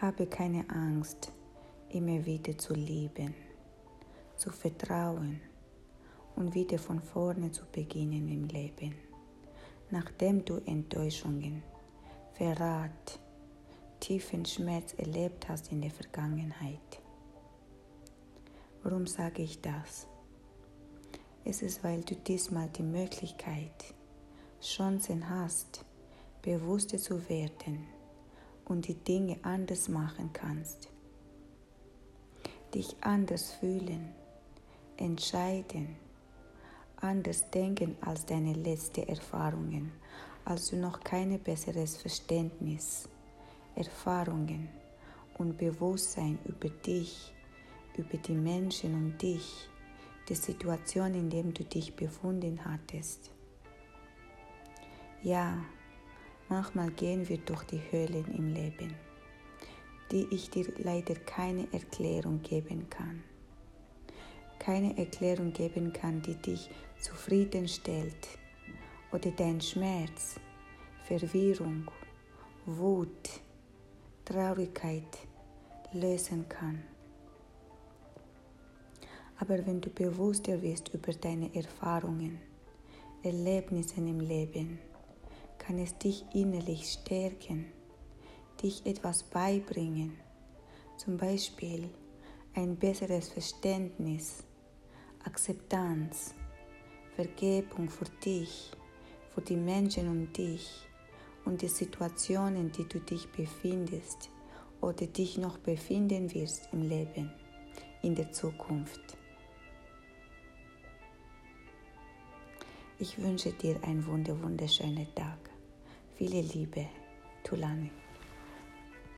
Habe keine Angst, immer wieder zu lieben, zu vertrauen und wieder von vorne zu beginnen im Leben, nachdem du Enttäuschungen, Verrat, tiefen Schmerz erlebt hast in der Vergangenheit. Warum sage ich das? Es ist, weil du diesmal die Möglichkeit, Chancen hast, bewusster zu werden und die Dinge anders machen kannst. Dich anders fühlen, entscheiden, anders denken als deine letzten Erfahrungen, als du noch kein besseres Verständnis, Erfahrungen und Bewusstsein über dich, über die Menschen um dich, die Situation, in der du dich befunden hattest. Ja, Manchmal gehen wir durch die Höhlen im Leben, die ich dir leider keine Erklärung geben kann. Keine Erklärung geben kann, die dich zufriedenstellt oder dein Schmerz, Verwirrung, Wut, Traurigkeit lösen kann. Aber wenn du bewusster wirst über deine Erfahrungen, Erlebnisse im Leben, kann es dich innerlich stärken, dich etwas beibringen, zum Beispiel ein besseres Verständnis, Akzeptanz, Vergebung für dich, für die Menschen um dich und die Situationen, die du dich befindest oder dich noch befinden wirst im Leben, in der Zukunft. Ich wünsche dir einen wunderschönen Tag. Viele Liebe, Tulani.